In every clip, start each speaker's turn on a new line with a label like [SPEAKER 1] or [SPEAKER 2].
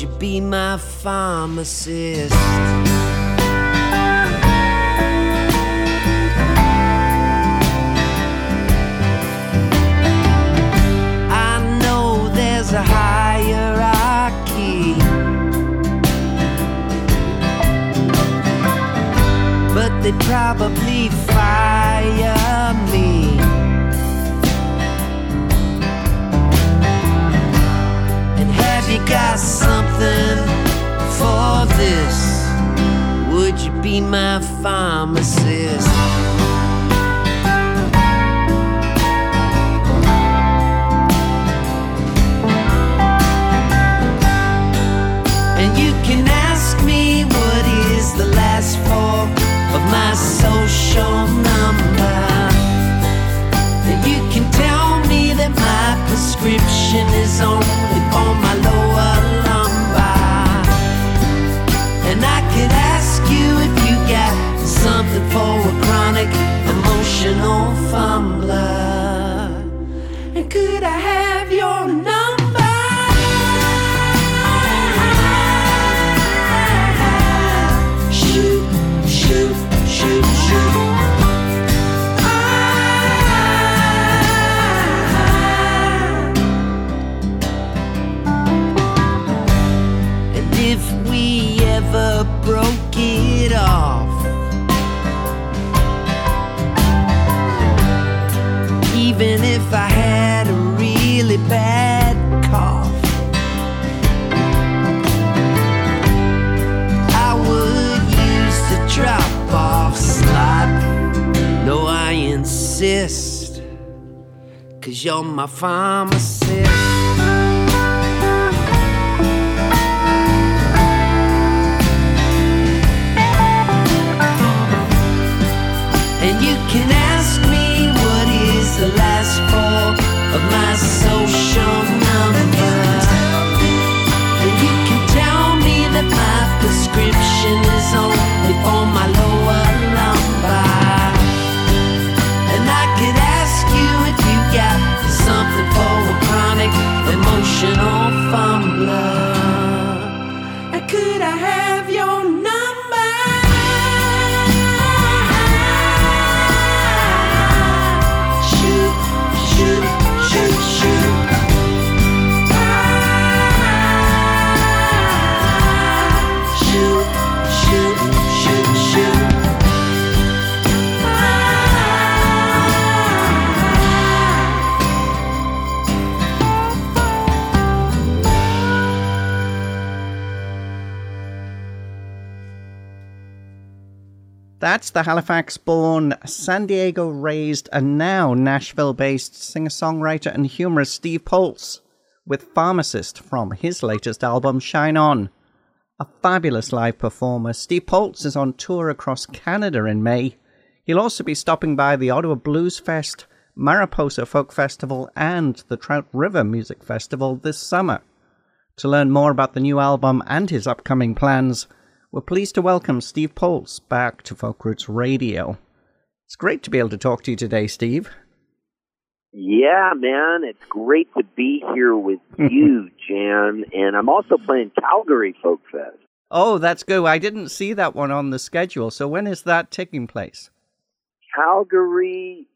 [SPEAKER 1] you be my pharmacist? I know there's a hierarchy. But they'd probably fire you got something for this? Would you be my pharmacist? And you can ask me what is the last four of my social number. And you can tell me that my prescription is only And could I have insist, cause you're my pharmacist. And you can ask me what is the last four of my social number. And you can tell me that my prescription is only
[SPEAKER 2] That's the Halifax born, San Diego raised, and now Nashville based singer songwriter and humorist Steve Poltz with Pharmacist from his latest album, Shine On. A fabulous live performer, Steve Poltz is on tour across Canada in May. He'll also be stopping by the Ottawa Blues Fest, Mariposa Folk Festival, and the Trout River Music Festival this summer. To learn more about the new album and his upcoming plans, we're pleased to welcome Steve Poltz back to Folk Roots Radio. It's great to be able to talk to you today, Steve.
[SPEAKER 3] Yeah, man, it's great to be here with you, Jan. And I'm also playing Calgary Folk Fest.
[SPEAKER 2] Oh, that's good. I didn't see that one on the schedule. So when is that taking place?
[SPEAKER 3] Calgary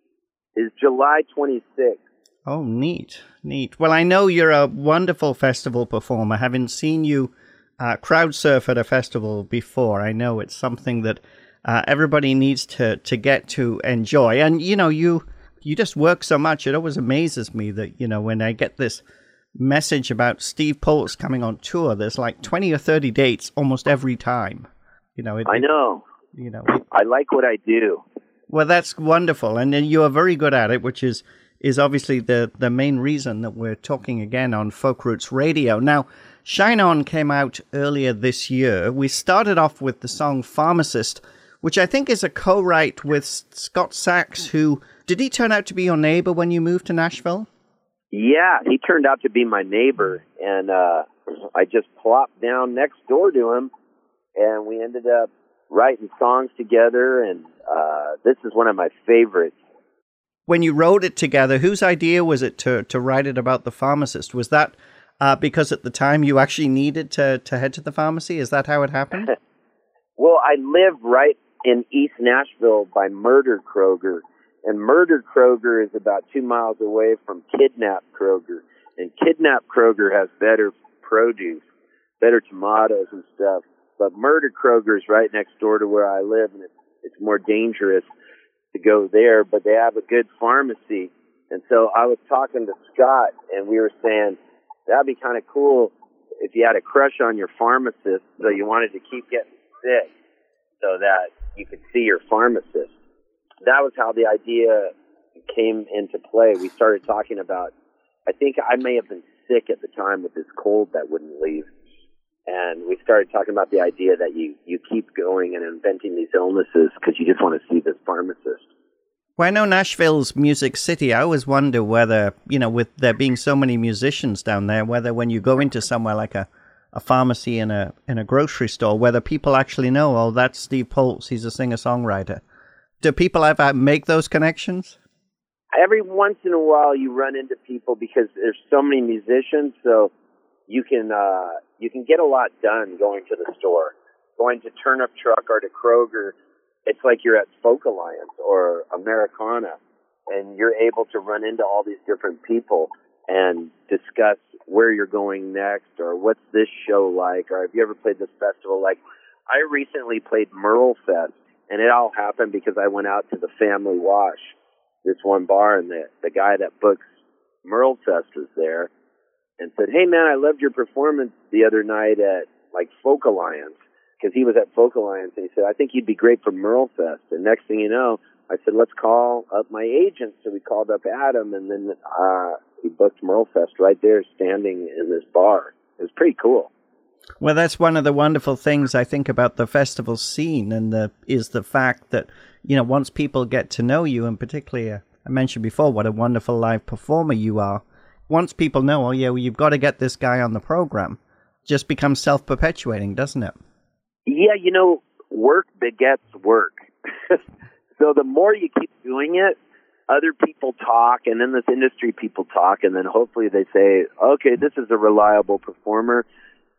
[SPEAKER 3] is July 26th.
[SPEAKER 2] Oh, neat, neat. Well, I know you're a wonderful festival performer. Having seen you uh, crowd surf at a festival before, I know it's something that uh, everybody needs to to get to enjoy. And you know, you you just work so much. It always amazes me that you know when I get this message about Steve Poltz coming on tour, there's like twenty or thirty dates almost every time. You know, it,
[SPEAKER 3] I know.
[SPEAKER 2] you know, it,
[SPEAKER 3] I like what I do.
[SPEAKER 2] well, that's wonderful, and then you are very good at it, which is is obviously the the main reason that we're talking again on Folk Roots Radio. Now, Shine On came out earlier this year. We started off with the song Pharmacist, which I think is a co-write with Scott Sachs, who Did he turn out to be your neighbor when you moved to Nashville?
[SPEAKER 3] Yeah, he turned out to be my neighbor, and uh, I just plopped down next door to him, and we ended up writing songs together. And uh, this is one of my favorites.
[SPEAKER 2] When you wrote it together, whose idea was it to to write it about the pharmacist? Was that uh, because at the time you actually needed to to head to the pharmacy? Is that how it happened?
[SPEAKER 3] well, I live right in East Nashville by Murder Kroger, and Murder Kroger is about two miles away from Kidnap Kroger, and Kidnap Kroger has better produce, better tomatoes and stuff. But Murder Kroger is right next door to where I live, and it's it's more dangerous to go there. But they have a good pharmacy, and so I was talking to Scott, and we were saying that'd be kind of cool if you had a crush on your pharmacist, so you wanted to keep getting sick, so that you could see your pharmacist. That was how the idea came into play. We started talking about. I think I may have been sick at the time with this cold that wouldn't leave and we started talking about the idea that you you keep going and inventing these illnesses because you just want to see this pharmacist.
[SPEAKER 2] Well, I know Nashville's Music City. I always wonder whether you know, with there being so many musicians down there, whether when you go into somewhere like a a pharmacy in a in a grocery store, whether people actually know, oh, that's Steve Poltz. He's a singer songwriter. Do people ever make those connections?
[SPEAKER 3] Every once in a while, you run into people because there's so many musicians. So you can uh, you can get a lot done going to the store. Going to Turnip Truck or to Kroger, it's like you're at Folk Alliance or Americana, and you're able to run into all these different people and discuss where you're going next or what's this show like or have you ever played this festival like I recently played Merle Fest and it all happened because I went out to the Family Wash, this one bar, and the the guy that books Merle Fest was there, and said, "Hey man, I loved your performance the other night at like Folk Alliance." Because he was at Folk Alliance, and he said, "I think you'd be great for Merle Fest." And next thing you know, I said, "Let's call up my agent." So we called up Adam, and then uh, he booked Merle Fest right there, standing in this bar. It was pretty cool.
[SPEAKER 2] Well, that's one of the wonderful things I think about the festival scene, and the is the fact that you know once people get to know you, and particularly uh, I mentioned before what a wonderful live performer you are. Once people know, oh yeah, well, you've got to get this guy on the program, just becomes self perpetuating, doesn't it?
[SPEAKER 3] Yeah, you know, work begets work. so the more you keep doing it, other people talk, and then this industry people talk, and then hopefully they say, okay, this is a reliable performer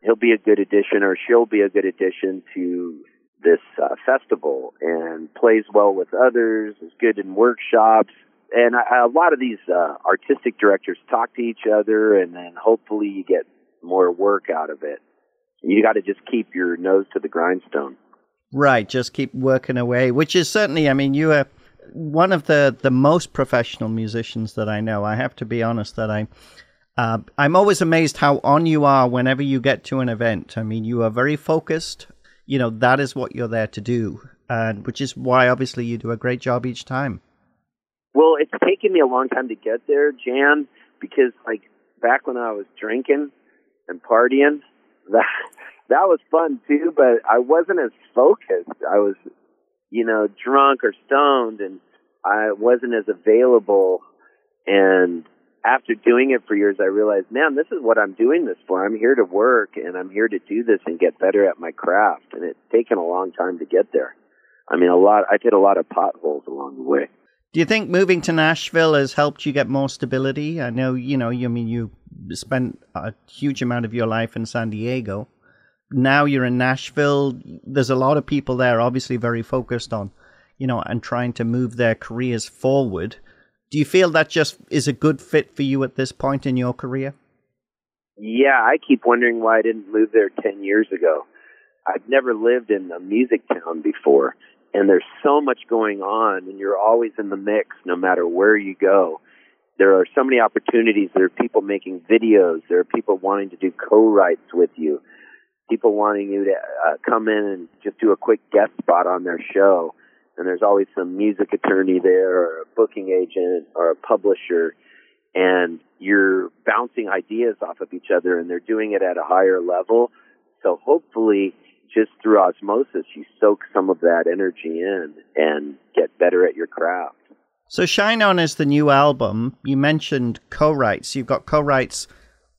[SPEAKER 3] he'll be a good addition or she'll be a good addition to this uh, festival and plays well with others, is good in workshops. And a, a lot of these uh, artistic directors talk to each other, and then hopefully you get more work out of it. You got to just keep your nose to the grindstone.
[SPEAKER 2] Right, just keep working away, which is certainly, I mean, you are one of the, the most professional musicians that I know. I have to be honest that I uh, I'm always amazed how on you are whenever you get to an event. I mean, you are very focused. You know, that is what you're there to do, and which is why obviously you do a great job each time.
[SPEAKER 3] Well, it's taken me a long time to get there, Jan, because like back when I was drinking and partying, that that was fun too, but I wasn't as focused. I was, you know, drunk or stoned and I wasn't as available and after doing it for years, I realized, man, this is what I'm doing this for. I'm here to work and I'm here to do this and get better at my craft. And it's taken a long time to get there. I mean, a lot, I hit a lot of potholes along the way.
[SPEAKER 2] Do you think moving to Nashville has helped you get more stability? I know, you know, you I mean, you spent a huge amount of your life in San Diego. Now you're in Nashville. There's a lot of people there, obviously very focused on, you know, and trying to move their careers forward do you feel that just is a good fit for you at this point in your career?
[SPEAKER 3] Yeah, I keep wondering why I didn't move there 10 years ago. I've never lived in a music town before, and there's so much going on, and you're always in the mix no matter where you go. There are so many opportunities. There are people making videos. There are people wanting to do co-writes with you. People wanting you to uh, come in and just do a quick guest spot on their show and there's always some music attorney there or a booking agent or a publisher and you're bouncing ideas off of each other and they're doing it at a higher level. So hopefully just through osmosis you soak some of that energy in and get better at your craft.
[SPEAKER 2] So Shine On is the new album. You mentioned co-writes. You've got co-writes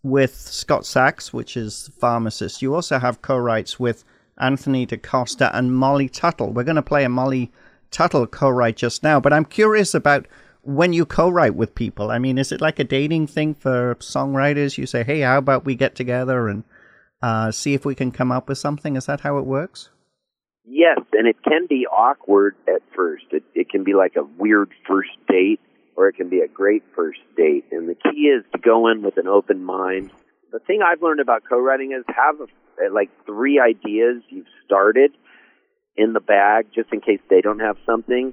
[SPEAKER 2] with Scott Sachs, which is pharmacist. You also have co-writes with Anthony DaCosta and Molly Tuttle. We're going to play a Molly Tuttle co-write just now, but I'm curious about when you co-write with people. I mean, is it like a dating thing for songwriters? You say, "Hey, how about we get together and uh, see if we can come up with something"? Is that how it works?
[SPEAKER 3] Yes, and it can be awkward at first. It, it can be like a weird first date, or it can be a great first date. And the key is to go in with an open mind. The thing I've learned about co-writing is have a, like three ideas you've started in the bag just in case they don't have something,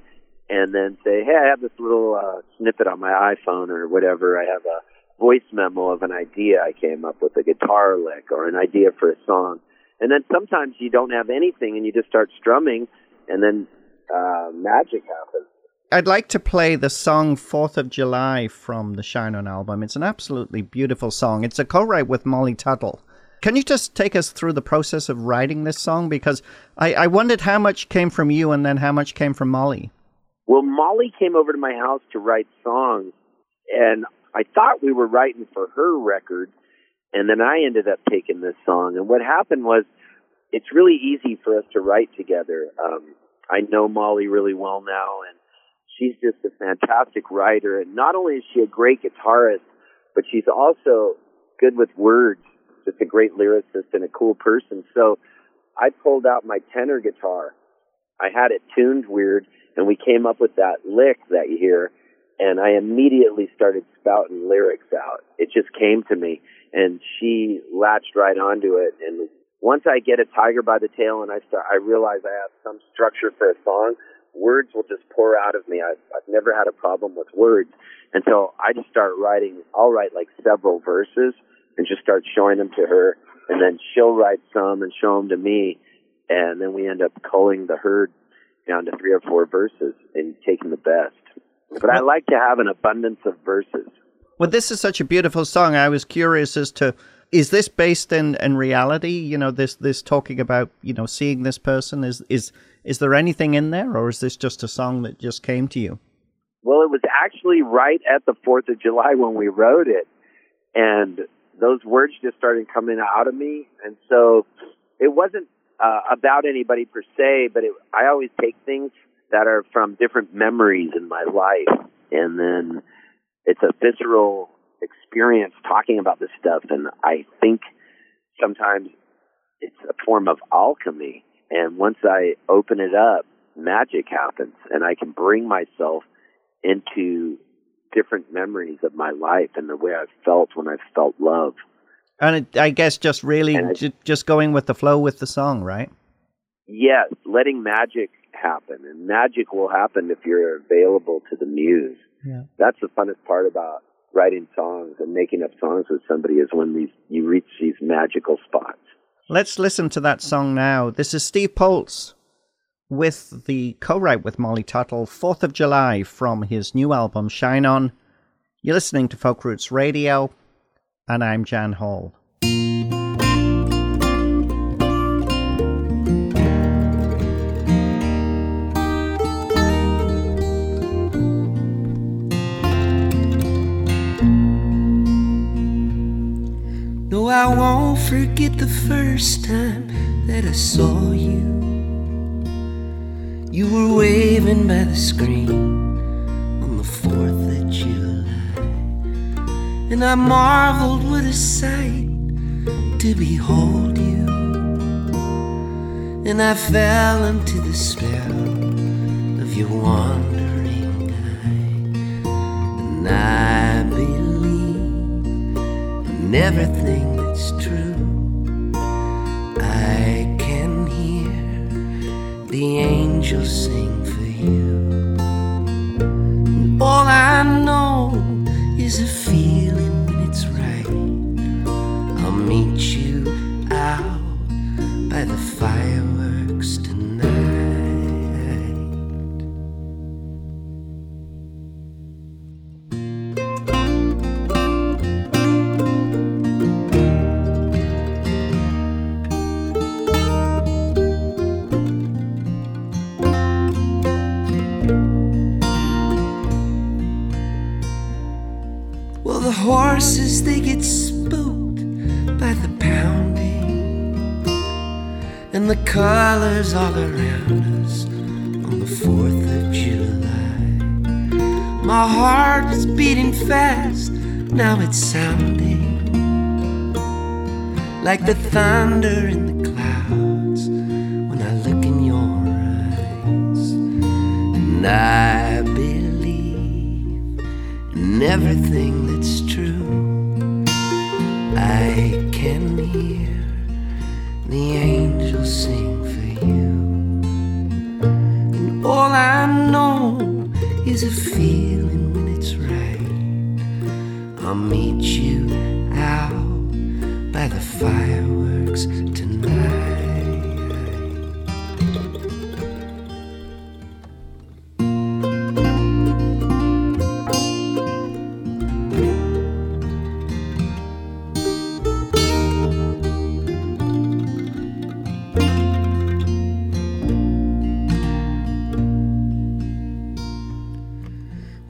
[SPEAKER 3] and then say, hey, I have this little uh, snippet on my iPhone or whatever. I have a voice memo of an idea I came up with, a guitar lick or an idea for a song. And then sometimes you don't have anything and you just start strumming, and then uh, magic happens.
[SPEAKER 2] I'd like to play the song Fourth of July from the Shine On album. It's an absolutely beautiful song. It's a co write with Molly Tuttle. Can you just take us through the process of writing this song? Because I, I wondered how much came from you and then how much came from Molly.
[SPEAKER 3] Well, Molly came over to my house to write songs, and I thought we were writing for her record, and then I ended up taking this song. And what happened was, it's really easy for us to write together. Um, I know Molly really well now, and she's just a fantastic writer. And not only is she a great guitarist, but she's also good with words, just a great lyricist and a cool person. So I pulled out my tenor guitar. I had it tuned weird, and we came up with that lick that you hear. And I immediately started spouting lyrics out. It just came to me, and she latched right onto it. And once I get a tiger by the tail, and I start, I realize I have some structure for a song words will just pour out of me. I've, I've never had a problem with words. And so I just start writing, I'll write like several verses and just start showing them to her. And then she'll write some and show them to me. And then we end up culling the herd down to three or four verses and taking the best. But I like to have an abundance of verses.
[SPEAKER 2] Well, this is such a beautiful song. I was curious as to is this based in, in reality? You know, this this talking about you know seeing this person is is is there anything in there, or is this just a song that just came to you?
[SPEAKER 3] Well, it was actually right at the Fourth of July when we wrote it, and those words just started coming out of me, and so it wasn't uh, about anybody per se, but it, I always take things that are from different memories in my life, and then it's a visceral experience talking about this stuff, and I think sometimes it's a form of alchemy and once I open it up, magic happens and I can bring myself into different memories of my life and the way I felt when I felt love.
[SPEAKER 2] And it, I guess just really j- just going with the flow with the song, right?
[SPEAKER 3] Yes, letting magic happen. And magic will happen if you're available to the muse.
[SPEAKER 2] Yeah.
[SPEAKER 3] That's the funnest part about writing songs and making up songs with somebody is when these you reach these magical spots.
[SPEAKER 2] Let's listen to that song now. This is Steve Poltz with the co write with Molly Tuttle, 4th of July from his new album Shine On. You're listening to Folk Roots Radio, and I'm Jan Hall.
[SPEAKER 1] I won't forget the first time that I saw you. You were waving by the screen on the 4th of July. And I marveled what a sight to behold you. And I fell into the spell of your wandering eye. And I believe in everything that's true. I can hear the angels sing for you. And all I know is a feeling when it's right. I'll meet you out by the fireworks they get spooked by the pounding and the colors all around us on the 4th of July. My heart is beating fast, now it's sounding like the thunder in the clouds when I look in your eyes. And I believe in everything can hear the angels sing for you. And all I know is a feeling when it's right. I'll meet you out by the fireworks tonight.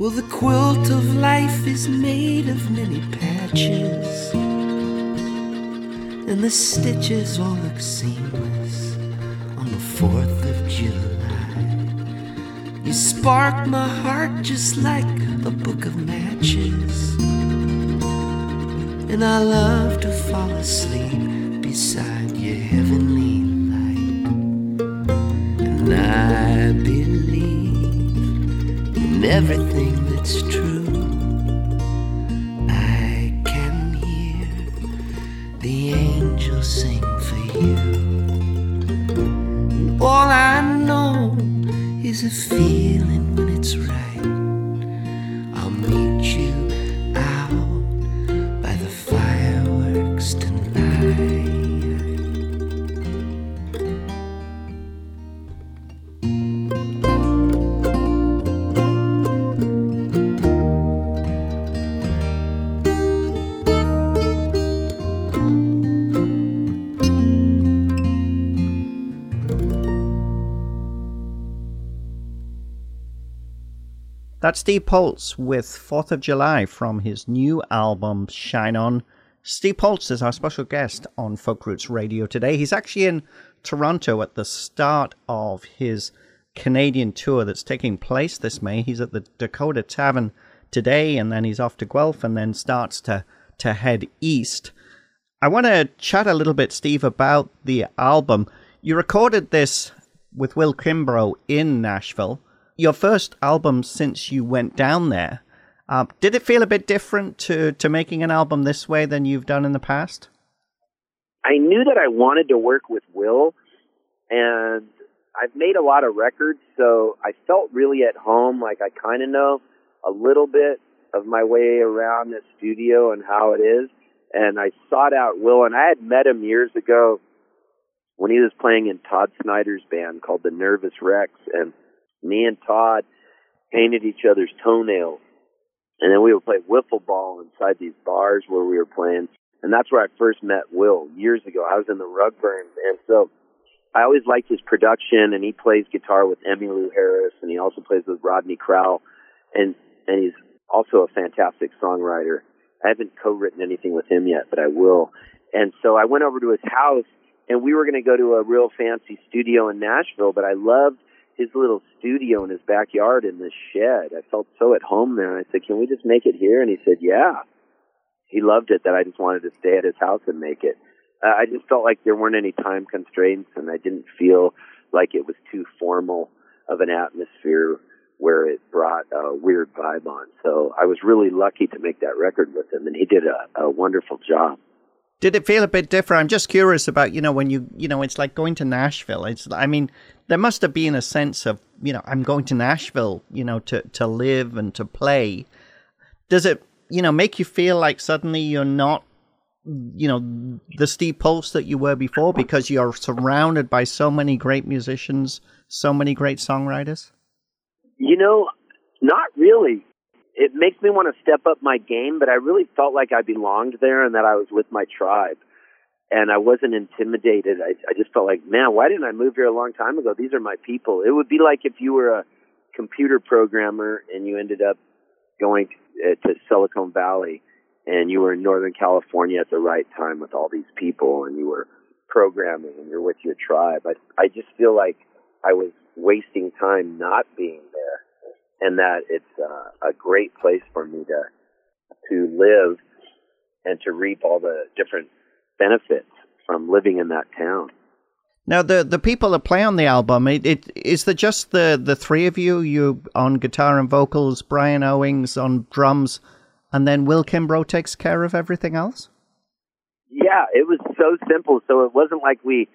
[SPEAKER 1] Well, the quilt of life is made of many patches, and the stitches all look seamless on the 4th of July. You spark my heart just like a book of matches, and I love to fall asleep beside your heavenly light, and I in everything that's true. I can hear the angels sing for you. And all I know is a feeling
[SPEAKER 2] That's Steve Poltz with 4th of July from his new album Shine On. Steve Poltz is our special guest on Folk Roots Radio today. He's actually in Toronto at the start of his Canadian tour that's taking place this May. He's at the Dakota Tavern today and then he's off to Guelph and then starts to, to head east. I want to chat a little bit, Steve, about the album. You recorded this with Will Kimbrough in Nashville your first album since you went down there. Uh, did it feel a bit different to, to making an album this way than you've done in the past?
[SPEAKER 3] I knew that I wanted to work with Will, and I've made a lot of records, so I felt really at home. Like I kind of know a little bit of my way around the studio and how it is. And I sought out Will, and I had met him years ago when he was playing in Todd Snider's band called the Nervous Wrecks, and me and Todd painted each other's toenails. And then we would play wiffle ball inside these bars where we were playing. And that's where I first met Will years ago. I was in the Rugburn. And so I always liked his production and he plays guitar with Emmylou Harris and he also plays with Rodney Crowell. And, and he's also a fantastic songwriter. I haven't co-written anything with him yet, but I will. And so I went over to his house and we were going to go to a real fancy studio in Nashville, but I loved his little studio in his backyard in this shed. I felt so at home there. I said, "Can we just make it here?" And he said, "Yeah." He loved it that I just wanted to stay at his house and make it. Uh, I just felt like there weren't any time constraints, and I didn't feel like it was too formal of an atmosphere where it brought a weird vibe on. So I was really lucky to make that record with him, and he did a, a wonderful job.
[SPEAKER 2] Did it feel a bit different? I'm just curious about, you know, when you, you know, it's like going to Nashville. It's, I mean, there must have been a sense of, you know, I'm going to Nashville, you know, to, to live and to play. Does it, you know, make you feel like suddenly you're not, you know, the Steve Poltz that you were before because you're surrounded by so many great musicians, so many great songwriters?
[SPEAKER 3] You know, not really it makes me want to step up my game, but I really felt like I belonged there and that I was with my tribe. And I wasn't intimidated. I, I just felt like, man, why didn't I move here a long time ago? These are my people. It would be like if you were a computer programmer and you ended up going to, uh, to Silicon Valley and you were in Northern California at the right time with all these people, and you were programming, and you're with your tribe. I I just feel like I was wasting time not being there, and that it's uh, a great place for me to to live and to reap all the different benefits from living in that town.
[SPEAKER 2] Now, the the people that play on the album, it, it is there just the the three of you, you on guitar and vocals, Brian Owings on drums, and then Will Kimbrough takes care of everything else.
[SPEAKER 3] Yeah, it was so simple. So it wasn't like we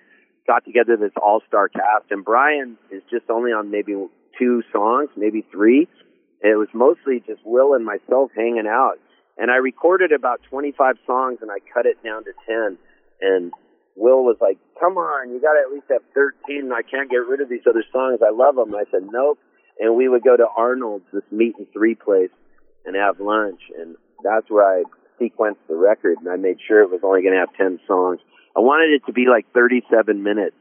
[SPEAKER 3] got together this all star cast, and Brian is just only on maybe two songs, maybe three. It was mostly just Will and myself hanging out. And I recorded about 25 songs and I cut it down to 10. And Will was like, come on, you got to at least have 13. I can't get rid of these other songs. I love them. And I said, nope. And we would go to Arnold's, this meat and three place, and have lunch. And that's where I sequenced the record. And I made sure it was only going to have 10 songs. I wanted it to be like 37 minutes.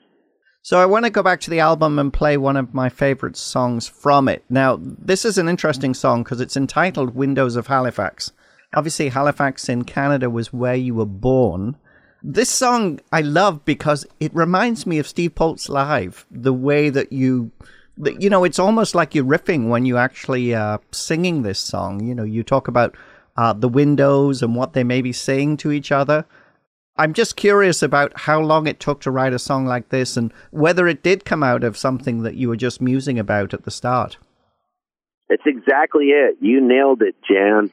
[SPEAKER 2] So I want to go back to the album and play one of my favorite songs from it. Now, this is an interesting song because it's entitled Windows of Halifax. Obviously, Halifax in Canada was where you were born. This song I love because it reminds me of Steve Poltz live. The way that you, you know, it's almost like you're riffing when you actually uh, singing this song. You know, you talk about uh, the windows and what they may be saying to each other. I'm just curious about how long it took to write a song like this and whether it did come out of something that you were just musing about at the start.
[SPEAKER 3] It's exactly it. You nailed it, Jan.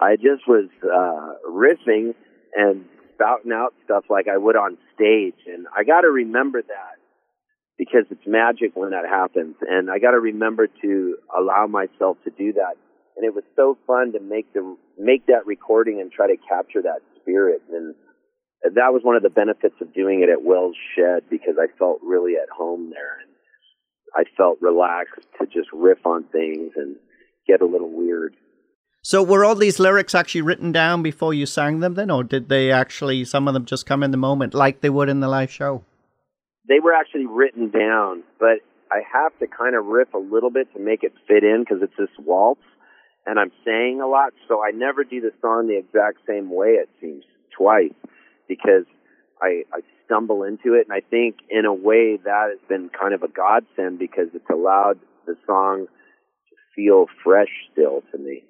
[SPEAKER 3] I just was uh, riffing and spouting out stuff like I would on stage. And I got to remember that because it's magic when that happens. And I got to remember to allow myself to do that. And it was so fun to make the make that recording and try to capture that spirit. And that was one of the benefits of doing it at Will's Shed because I felt really at home there. And I felt relaxed to just riff on things and get a little weird.
[SPEAKER 2] So were all these lyrics actually written down before you sang them then, or did they actually some of them just come in the moment like they would in the live show?
[SPEAKER 3] They were actually written down, but I have to kind of riff a little bit to make it fit in because it's this waltz, and I'm saying a lot, so I never do the song the exact same way. It seems twice because I, I stumble into it, and I think in a way that has been kind of a godsend because it's allowed the song to feel fresh still to me.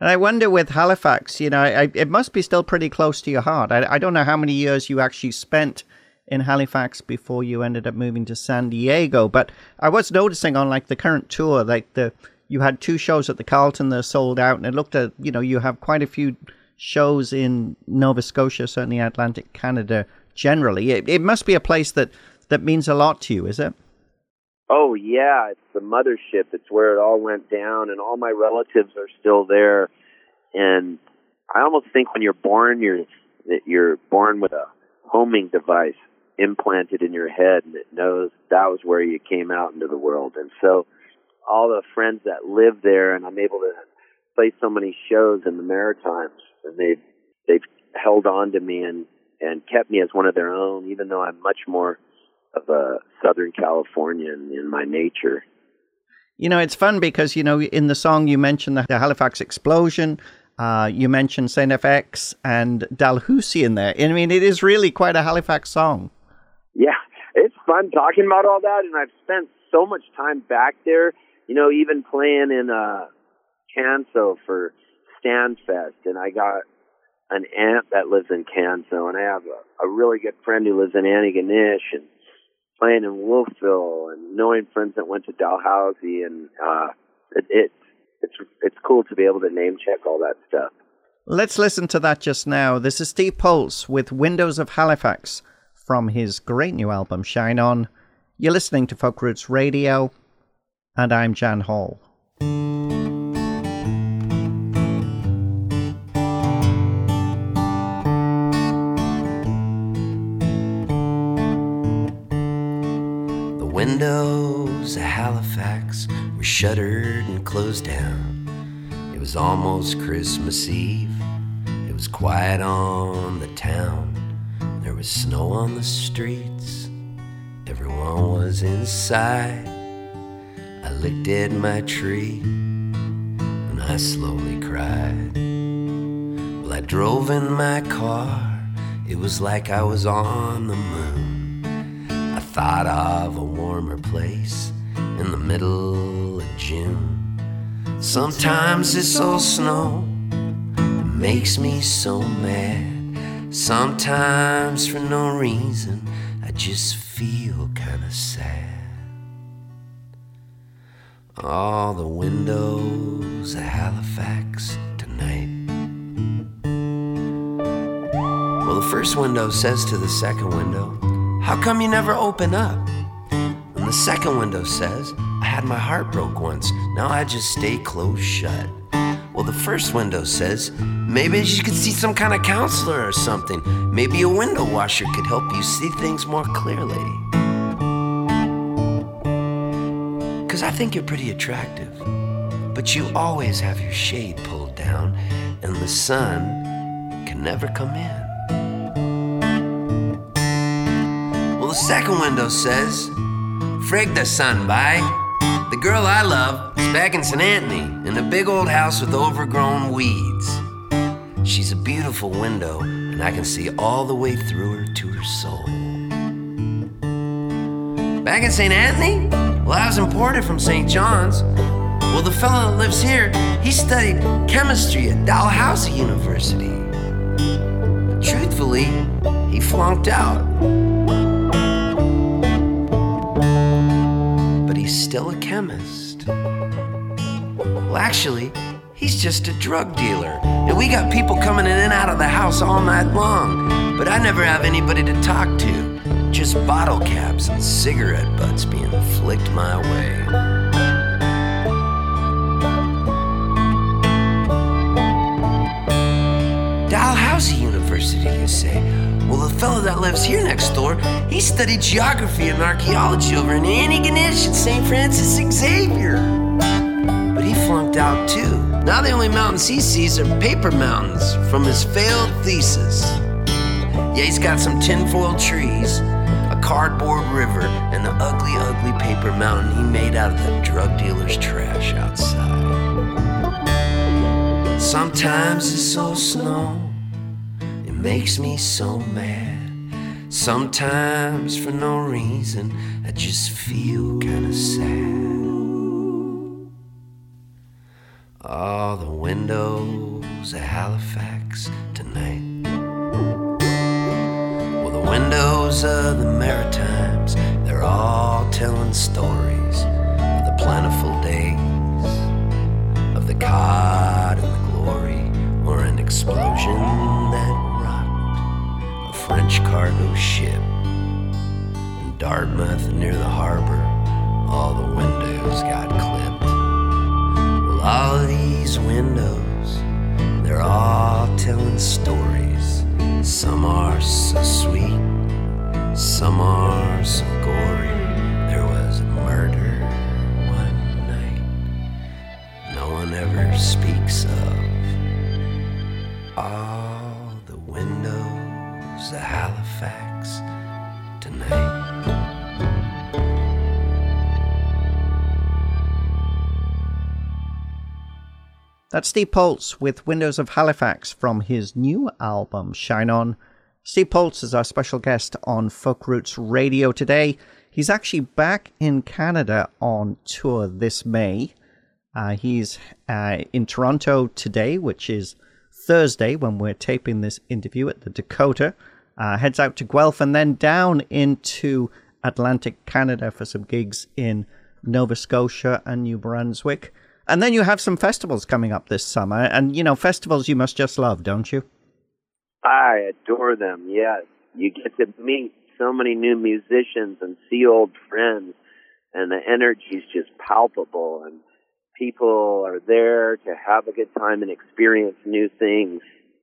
[SPEAKER 2] And I wonder with Halifax, you know, I, it must be still pretty close to your heart. I, I don't know how many years you actually spent in Halifax before you ended up moving to San Diego, but I was noticing on like the current tour, like the you had two shows at the Carleton they're sold out, and it looked at you know you have quite a few shows in Nova Scotia, certainly Atlantic Canada generally. It, it must be a place that that means a lot to you, is it?
[SPEAKER 3] Oh yeah, it's the mothership. It's where it all went down, and all my relatives are still there. And I almost think when you're born, you're that you're born with a homing device implanted in your head, and it knows that was where you came out into the world. And so, all the friends that live there, and I'm able to play so many shows in the Maritimes, and they've they've held on to me and and kept me as one of their own, even though I'm much more of a Southern Californian in my nature.
[SPEAKER 2] You know, it's fun because, you know, in the song you mentioned the, Halifax explosion, uh, you mentioned Saint FX and Dalhousie in there. I mean, it is really quite a Halifax song.
[SPEAKER 3] Yeah, it's fun talking about all that, and I've spent so much time back there. You know, even playing in uh, Canso for Stanfest, and I got an aunt that lives in Canso, and I have a, a really good friend who lives in Antigonish, and playing in Wolfville and knowing friends that went to Dalhousie, and uh, it, it it's it's cool to be able to name check all that stuff.
[SPEAKER 2] Let's listen to that just now. This is Steve Poltz with Windows of Halifax from his great new album Shine On. You're listening to Folk Roots Radio, and I'm Jan Hall.
[SPEAKER 1] Shuttered and closed down. It was almost Christmas Eve. It was quiet on the town. There was snow on the streets. Everyone was inside. I looked at my tree and I slowly cried. Well, I drove in my car, it was like I was on the moon. I thought of a warmer place in the middle June. Sometimes it's old snow it makes me so mad. Sometimes for no reason, I just feel kinda sad. All the windows of Halifax tonight. Well, the first window says to the second window, How come you never open up? And the second window says, I had my heart broke once, now I just stay close shut. Well, the first window says, maybe you could see some kind of counselor or something. Maybe a window washer could help you see things more clearly. Because I think you're pretty attractive, but you always have your shade pulled down, and the sun can never come in. Well, the second window says, Frig the sun, by. The girl I love is back in St. Anthony in a big old house with overgrown weeds. She's a beautiful window, and I can see all the way through her to her soul. Back in St. Anthony? Well, I was imported from St. John's. Well, the fellow that lives here, he studied chemistry at Dalhousie University. Truthfully, he flunked out. He's still a chemist. Well, actually, he's just a drug dealer. And we got people coming in and out of the house all night long. But I never have anybody to talk to. Just bottle caps and cigarette butts being flicked my way. Dalhousie University, you say? Well, the fellow that lives here next door, he studied geography and archaeology over in Antigonish at St. Francis Xavier. But he flunked out too. Now the only mountains he sees are paper mountains from his failed thesis. Yeah, he's got some tinfoil trees, a cardboard river, and the ugly, ugly paper mountain he made out of the drug dealer's trash outside. Sometimes it's so snow, makes me so mad. Sometimes for no reason, I just feel kinda sad. All the windows of Halifax tonight. Well, the windows of the Maritimes, they're all telling stories of the plentiful days, of the cod and the glory, or an explosion that French cargo ship. In Dartmouth, near the harbor, all the windows got clipped. Well, all these windows, they're all telling stories. Some are so sweet, some are so gory. There was a murder one night no one ever speaks of. All the windows of Halifax tonight.
[SPEAKER 2] That's Steve Poltz with Windows of Halifax from his new album, Shine On. Steve Poltz is our special guest on Folk Roots Radio today. He's actually back in Canada on tour this May. Uh, he's uh, in Toronto today, which is Thursday when we're taping this interview at the Dakota. Uh, heads out to Guelph and then down into Atlantic Canada for some gigs in Nova Scotia and New Brunswick. And then you have some festivals coming up this summer. And, you know, festivals you must just love, don't you?
[SPEAKER 3] I adore them. Yes, you get to meet so many new musicians and see old friends, and the energy is just palpable. And people are there to have a good time and experience new things.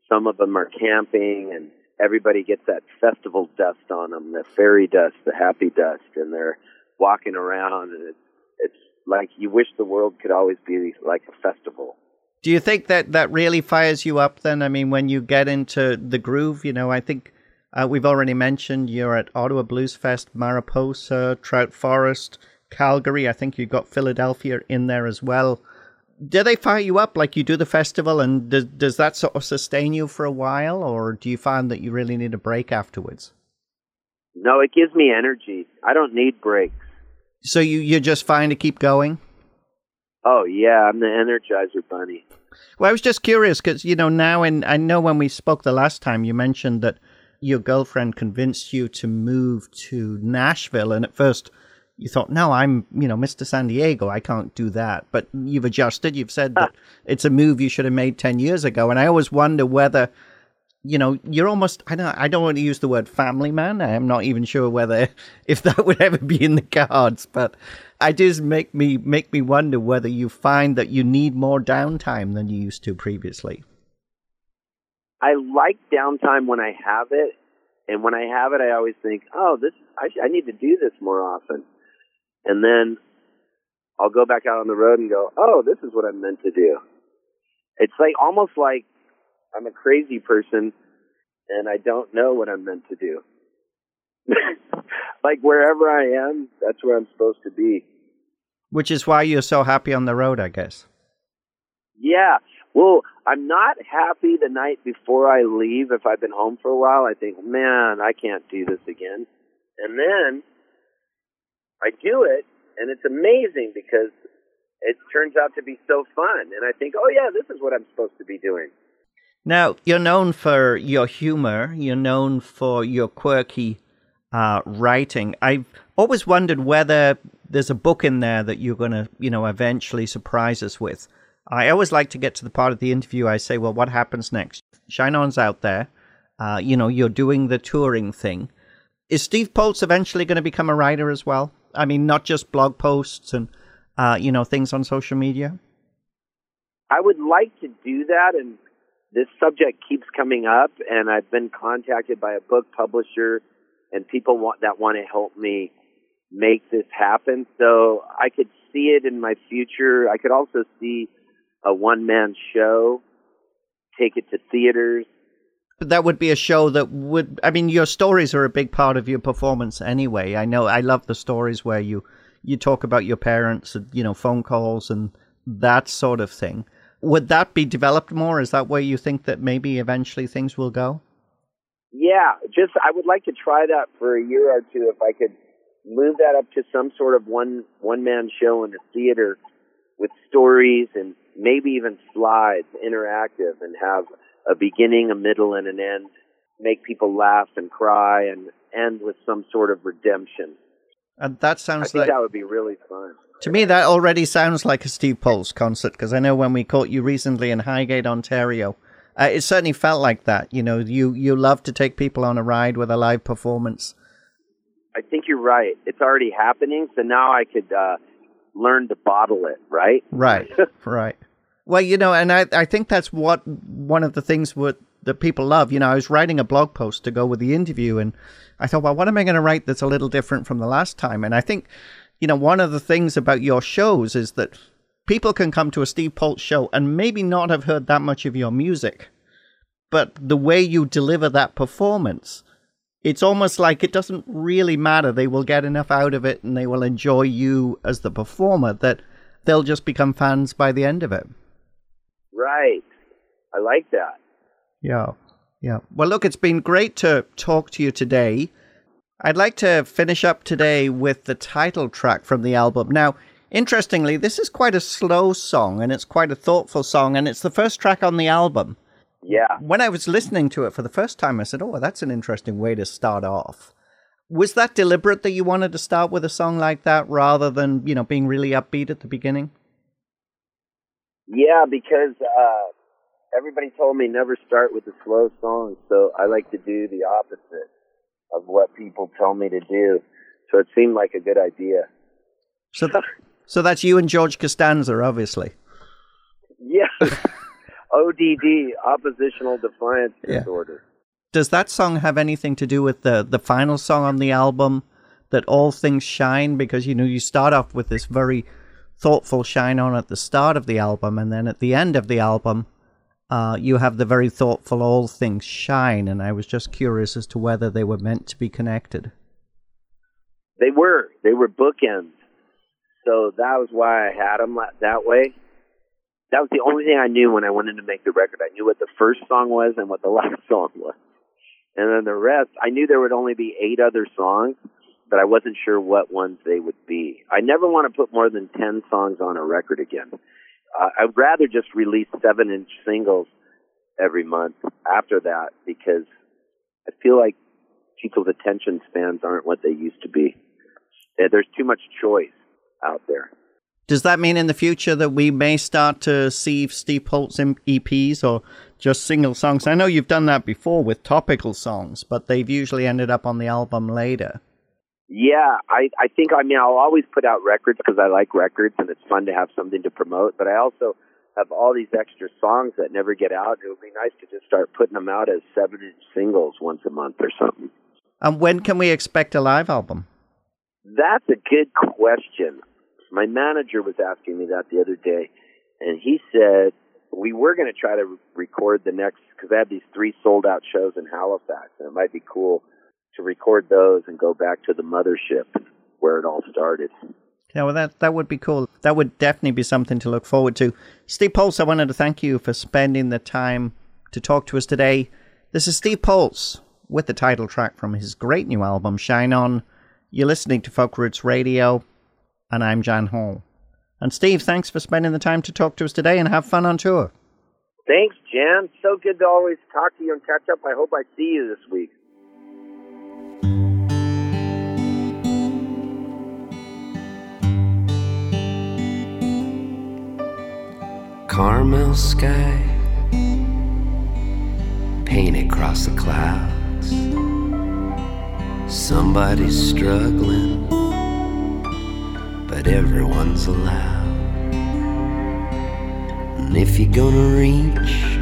[SPEAKER 3] Some of them are camping, and everybody gets that festival dust on them, the fairy dust, the happy dust, and they're walking around, and it's it's like you wish the world could always be like a festival.
[SPEAKER 2] Do you think that that really fires you up then? I mean, when you get into the groove, you know, I think uh, we've already mentioned you're at Ottawa Blues Fest, Mariposa, Trout Forest, Calgary. I think you got Philadelphia in there as well. do they fire you up like you do the festival, and does does that sort of sustain you for a while, or do you find that you really need a break afterwards?
[SPEAKER 3] No, it gives me energy. I don't need breaks.
[SPEAKER 2] So you you're just fine to keep going.
[SPEAKER 3] Oh yeah, I'm the Energizer Bunny.
[SPEAKER 2] Well, I was just curious because you know now, and I know when we spoke the last time, you mentioned that your girlfriend convinced you to move to Nashville, and at first you thought, no, I'm, you know, Mr. San Diego. I can't do that. But you've adjusted. You've said that ah. it's a move you should have made 10 years ago. And I always wonder whether, you know, you're almost, I don't, I don't want to use the word family man. I'm not even sure whether, if that would ever be in the cards. But I just make me, make me wonder whether you find that you need more downtime than you used to previously.
[SPEAKER 3] I like downtime when I have it. And when I have it, I always think, oh, this, I, I need to do this more often and then I'll go back out on the road and go, oh, this is what I'm meant to do. It's like almost like I'm a crazy person and I don't know what I'm meant to do. like wherever I am, that's where I'm supposed to be.
[SPEAKER 2] Which is why you're so happy on the road, I guess.
[SPEAKER 3] Yeah. Well, I'm not happy the night before I leave. If I've been home for a while, I think, man, I can't do this again. And then I do it, and it's amazing because it turns out to be so fun. And I think, oh, yeah, this is what I'm supposed to be doing.
[SPEAKER 2] Now, you're known for your humor, you're known for your quirky uh, writing. I've always wondered whether there's a book in there that you're going to, you know, eventually surprise us with. I always like to get to the part of the interview I say, well, what happens next? Shine On's out there. Uh, you know, you're doing the touring thing. Is Steve Poltz eventually going to become a writer as well? I mean, not just blog posts and uh, you know things on social media.
[SPEAKER 3] I would like to do that, and this subject keeps coming up. And I've been contacted by a book publisher and people want, that want to help me make this happen. So I could see it in my future. I could also see a one man show, take it to theaters,
[SPEAKER 2] that would be a show that would i mean your stories are a big part of your performance anyway. I know i love the stories where you you talk about your parents and you know phone calls and that sort of thing. Would that be developed more? Is that where you think that maybe eventually things will go?
[SPEAKER 3] Yeah just i would like to try that for a year or two if i could move that up to some sort of one one man show in a theater with stories and maybe even slides interactive and have a beginning, a middle, and an end. Make people laugh and cry, and end with some sort of redemption.
[SPEAKER 2] And that sounds
[SPEAKER 3] I think
[SPEAKER 2] like
[SPEAKER 3] that would be really fun.
[SPEAKER 2] To me, that already sounds like a Steve Poltz concert because I know when we caught you recently in Highgate, Ontario, uh, it certainly felt like that. You know, you you love to take people on a ride with a live performance.
[SPEAKER 3] I think you're right. It's already happening, so now I could uh, learn to bottle it. Right.
[SPEAKER 2] Right. right. Well, you know, and I, I think that's what one of the things that people love. You know, I was writing a blog post to go with the interview, and I thought, well, what am I going to write that's a little different from the last time? And I think, you know, one of the things about your shows is that people can come to a Steve Poltz show and maybe not have heard that much of your music, but the way you deliver that performance, it's almost like it doesn't really matter. They will get enough out of it and they will enjoy you as the performer that they'll just become fans by the end of it.
[SPEAKER 3] Right. I like that.
[SPEAKER 2] Yeah. Yeah. Well, look, it's been great to talk to you today. I'd like to finish up today with the title track from the album. Now, interestingly, this is quite a slow song and it's quite a thoughtful song, and it's the first track on the album.
[SPEAKER 3] Yeah.
[SPEAKER 2] When I was listening to it for the first time, I said, Oh, that's an interesting way to start off. Was that deliberate that you wanted to start with a song like that rather than, you know, being really upbeat at the beginning?
[SPEAKER 3] Yeah, because uh, everybody told me never start with a slow song, so I like to do the opposite of what people tell me to do. So it seemed like a good idea.
[SPEAKER 2] So, so that's you and George Costanza, obviously.
[SPEAKER 3] Yeah. ODD, oppositional defiance
[SPEAKER 2] Yeah.
[SPEAKER 3] disorder.
[SPEAKER 2] Does that song have anything to do with the the final song on the album, that all things shine? Because you know you start off with this very thoughtful shine on at the start of the album, and then at the end of the album, uh, you have the very thoughtful all things shine. And I was just curious as to whether they were meant to be connected.
[SPEAKER 3] They were. They were bookends. So that was why I had them that way. that was the only thing I knew when I went in to make the record. I knew what the first song was and what the last song was. And then the rest, I knew there would only be eight other songs, but I wasn't sure what ones they would be. I never want to put more than 10 songs on a record again. Uh, I'd rather just release seven inch singles every month after that because I feel like people's attention spans aren't what they used to be. There's too much choice out there.
[SPEAKER 2] Does that mean in the future that we may start to see Steve Poltz EPs or just single songs? I know you've done that before with topical songs, but they've usually ended up on the album later.
[SPEAKER 3] Yeah, I I think I mean I'll always put out records because I like records and it's fun to have something to promote. But I also have all these extra songs that never get out. It would be nice to just start putting them out as seven inch singles once a month or something.
[SPEAKER 2] And when can we expect a live album?
[SPEAKER 3] That's a good question. My manager was asking me that the other day, and he said we were going to try to record the next because I have these three sold out shows in Halifax, and it might be cool to record those and go back to the mothership where it all started.
[SPEAKER 2] Yeah, well, that that would be cool. That would definitely be something to look forward to. Steve Poltz, I wanted to thank you for spending the time to talk to us today. This is Steve Poltz with the title track from his great new album, Shine On. You're listening to Folk Roots Radio and I'm Jan Hall. And Steve, thanks for spending the time to talk to us today and have fun on tour.
[SPEAKER 3] Thanks, Jan. So good to always talk to you and catch up. I hope I see you this week.
[SPEAKER 1] Caramel sky, paint across the clouds. Somebody's struggling but everyone's allowed. And if you're gonna reach,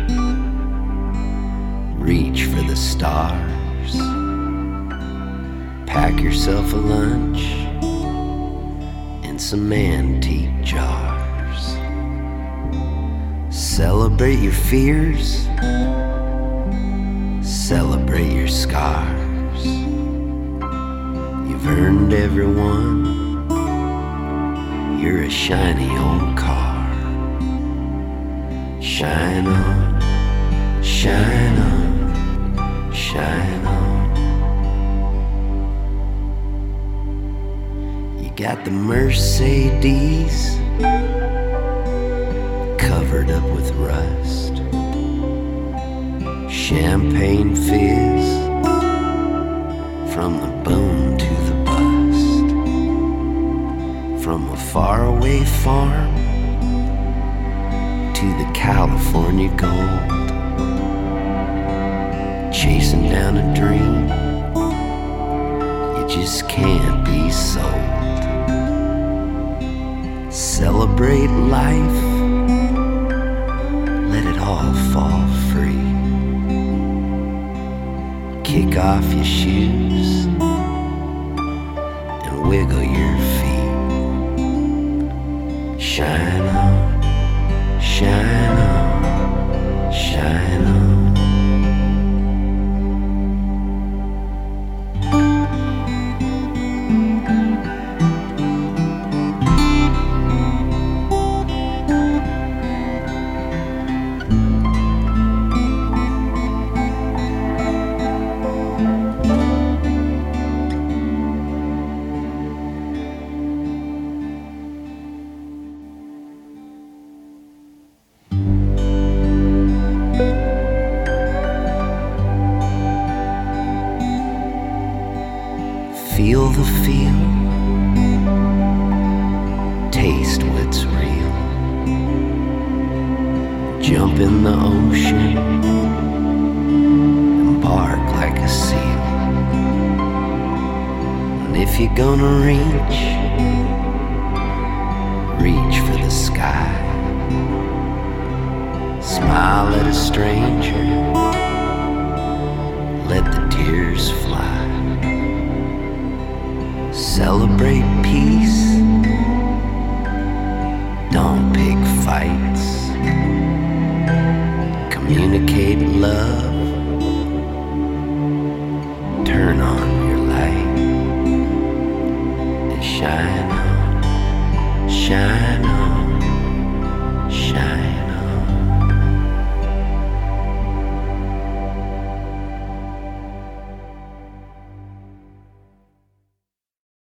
[SPEAKER 1] reach for the stars. Pack yourself a lunch and some antique jars. Celebrate your fears, celebrate your scars. You've earned everyone you're a shiny old car. Shine on, shine on, shine on. You got the Mercedes covered up with rust. Champagne fizz from the bone to the bust. from a faraway farm to the California gold. Chasing down a dream, you just can't be sold. Celebrate life, let it all fall free. Kick off your shoes and wiggle your feet. Shine on, shine on, shine on.